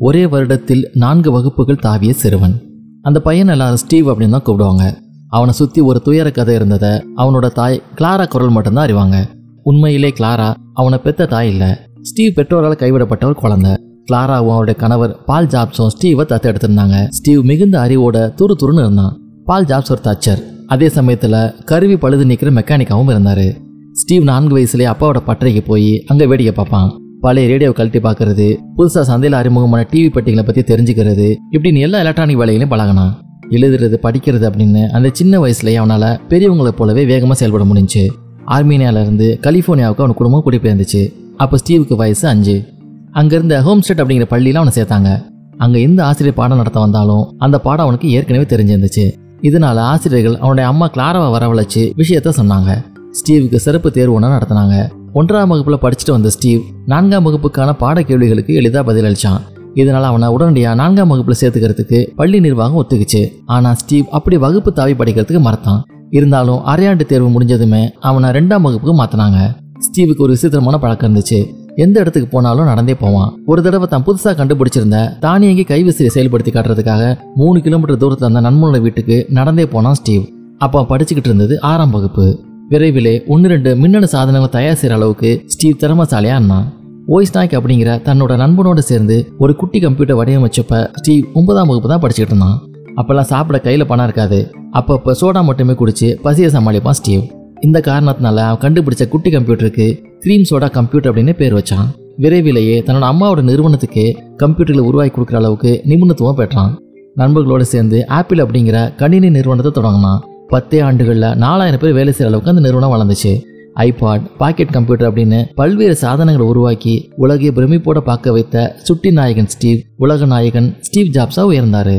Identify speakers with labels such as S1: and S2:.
S1: ஒரே வருடத்தில் நான்கு வகுப்புகள் தாவிய சிறுவன். அந்த பையன் எல்லாரும் ஸ்டீவ் அப்படின்னு தான் கூப்பிடுவாங்க. அவனை சுற்றி ஒரு துயர கதை இருந்ததை அவனோட தாய் கிளாரா குரல் மட்டும்தான் அறிவாங்க. உண்மையிலே கிளாரா அவனை பெத்த தாய் இல்லை. ஸ்டீவ் பெற்றோரால் கைவிடப்பட்ட ஒரு குழந்தை. கிளாராவும் அவருடைய கணவர் பால் ஜாப்ஸும் ஸ்டீவை தத்து எடுத்திருந்தாங்க. ஸ்டீவ் மிகுந்த அறிவோட துரு துருன்னு இருந்தான். பால் ஜாப்ஸ் ஒரு தச்சர். அதே சமயத்தில் கருவி பழுது நிற்கிற மெக்கானிக்காவும் இருந்தார். ஸ்டீவ் நான்கு வயசுலேயே அப்பாவோட பட்டறைக்கு போய் அங்கே வேடிக்கை பார்ப்பான். பழைய ரேடியோ கழட்டி பார்க்கறது புதுசாக சந்தையில் அறிமுகமான டிவி பெட்டிகளை பற்றி தெரிஞ்சுக்கிறது இப்படின்னு எல்லா எலக்ட்ரானிக் வேலைகளையும் பழகினான் எழுதுறது படிக்கிறது அப்படின்னு அந்த சின்ன வயசுலயே அவனால் பெரியவங்களை போலவே வேகமாக செயல்பட முடிஞ்சுச்சு. ஆர்மீனியாவிலேருந்து கலிஃபோர்னியாவுக்கு அவன் குடும்பம் குடிபெயர்ந்துச்சு அப்போ ஸ்டீவுக்கு வயசு அஞ்சு. அங்கிருந்த ஹோம்ஸ்டெட் அப்படிங்கிற பள்ளியில் அவனை சேர்த்தாங்க. அங்கே எந்த ஆசிரியர் பாடம் நடத்த வந்தாலும் அந்த பாடம் அவனுக்கு ஏற்கனவே தெரிஞ்சிருந்துச்சு. இதனால ஆசிரியர்கள் அவனுடைய அம்மா கிளாராவை வரவழைச்சு விஷயத்த சொன்னாங்க. ஸ்டீவுக்கு சிறப்பு தேர்வு ஒன்று நடத்தினாங்க. ஒன்றாம் வகுப்பில் படிச்சுட்டு வந்த ஸ்டீவ் நான்காம் வகுப்புக்கான பாட கேள்விகளுக்கு எளிதாக பதிலளிச்சான். இதனால் அவனை உடனடியாக நான்காம் வகுப்பில் சேர்த்துக்கிறதுக்கு பள்ளி நிர்வாகம் ஒத்துக்குச்சு. ஆனால் ஸ்டீவ் அப்படி வகுப்பு தாவி படிக்கிறதுக்கு மறத்தான். இருந்தாலும் அரையாண்டு தேர்வு முடிஞ்சதுமே அவனை ரெண்டாம் வகுப்புக்கு மாற்றினாங்க ஸ்டீவுக்கு ஒரு விசித்திரமான பழக்கம் இருந்துச்சு. எந்த இடத்துக்கு போனாலும் நடந்தே போவான். ஒரு தடவை தான் புதுசாக கண்டுபிடிச்சிருந்த தானியங்கி கைவிசிறியை செயல்படுத்தி காட்டுறதுக்காக மூணு கிலோமீட்டர் தூரத்தில் இருந்த நண்பனோட வீட்டுக்கு நடந்தே போனான் ஸ்டீவ். அப்போ படிச்சுக்கிட்டு இருந்தது ஆறாம் வகுப்பு. விரைவிலே ஒன்று ரெண்டு மின்னணு சாதனங்களை தயார் செய்கிற அளவுக்கு ஸ்டீவ் திறமசாலியா இருந்தான் ஓய்ஸ் நாய்க் அப்படிங்கிற தன்னோட நண்பனோடு சேர்ந்து ஒரு குட்டி கம்ப்யூட்டர் வடிவமைச்சப்ப ஸ்டீவ் ஒன்பதாம் வகுப்பு தான் படிச்சுக்கிட்டு இருந்தான். அப்பெல்லாம் சாப்பிட கையில் பணம் இருக்காது. அப்பப்போ சோடா மட்டுமே குடிச்சு பசியை சமாளிப்பான் ஸ்டீவ். இந்த காரணத்தினால அவன் கண்டுபிடிச்ச குட்டி கம்ப்யூட்டருக்கு க்ரீம் சோடா கம்ப்யூட்டர் அப்படின்னு பேர் வச்சான். விரைவிலேயே தன்னோட அம்மாவோட நிறுவனத்துக்கு கம்ப்யூட்டரில் உருவாக்கி கொடுக்குற அளவுக்கு நிபுணத்துவம் பெற்றான். நண்பர்களோடு சேர்ந்து ஆப்பிள் அப்படிங்கிற கணினி நிறுவனத்தை தொடங்கினான். பத்தே ஆண்டுகளில் நாலாயிரம் பேர் வேலை செய்கிற அளவுக்கு அந்த நிறுவனம் வளர்ந்துச்சு. ஐபாட் பாக்கெட் கம்ப்யூட்டர் அப்படின்னு பல்வேறு சாதனங்களை உருவாக்கி உலகை பிரமிப்போட பார்க்க வைத்த சுட்டி நாயகன் ஸ்டீவ் உலக நாயகன் ஸ்டீவ் ஜாப்ஸாக உயர்ந்தாரு.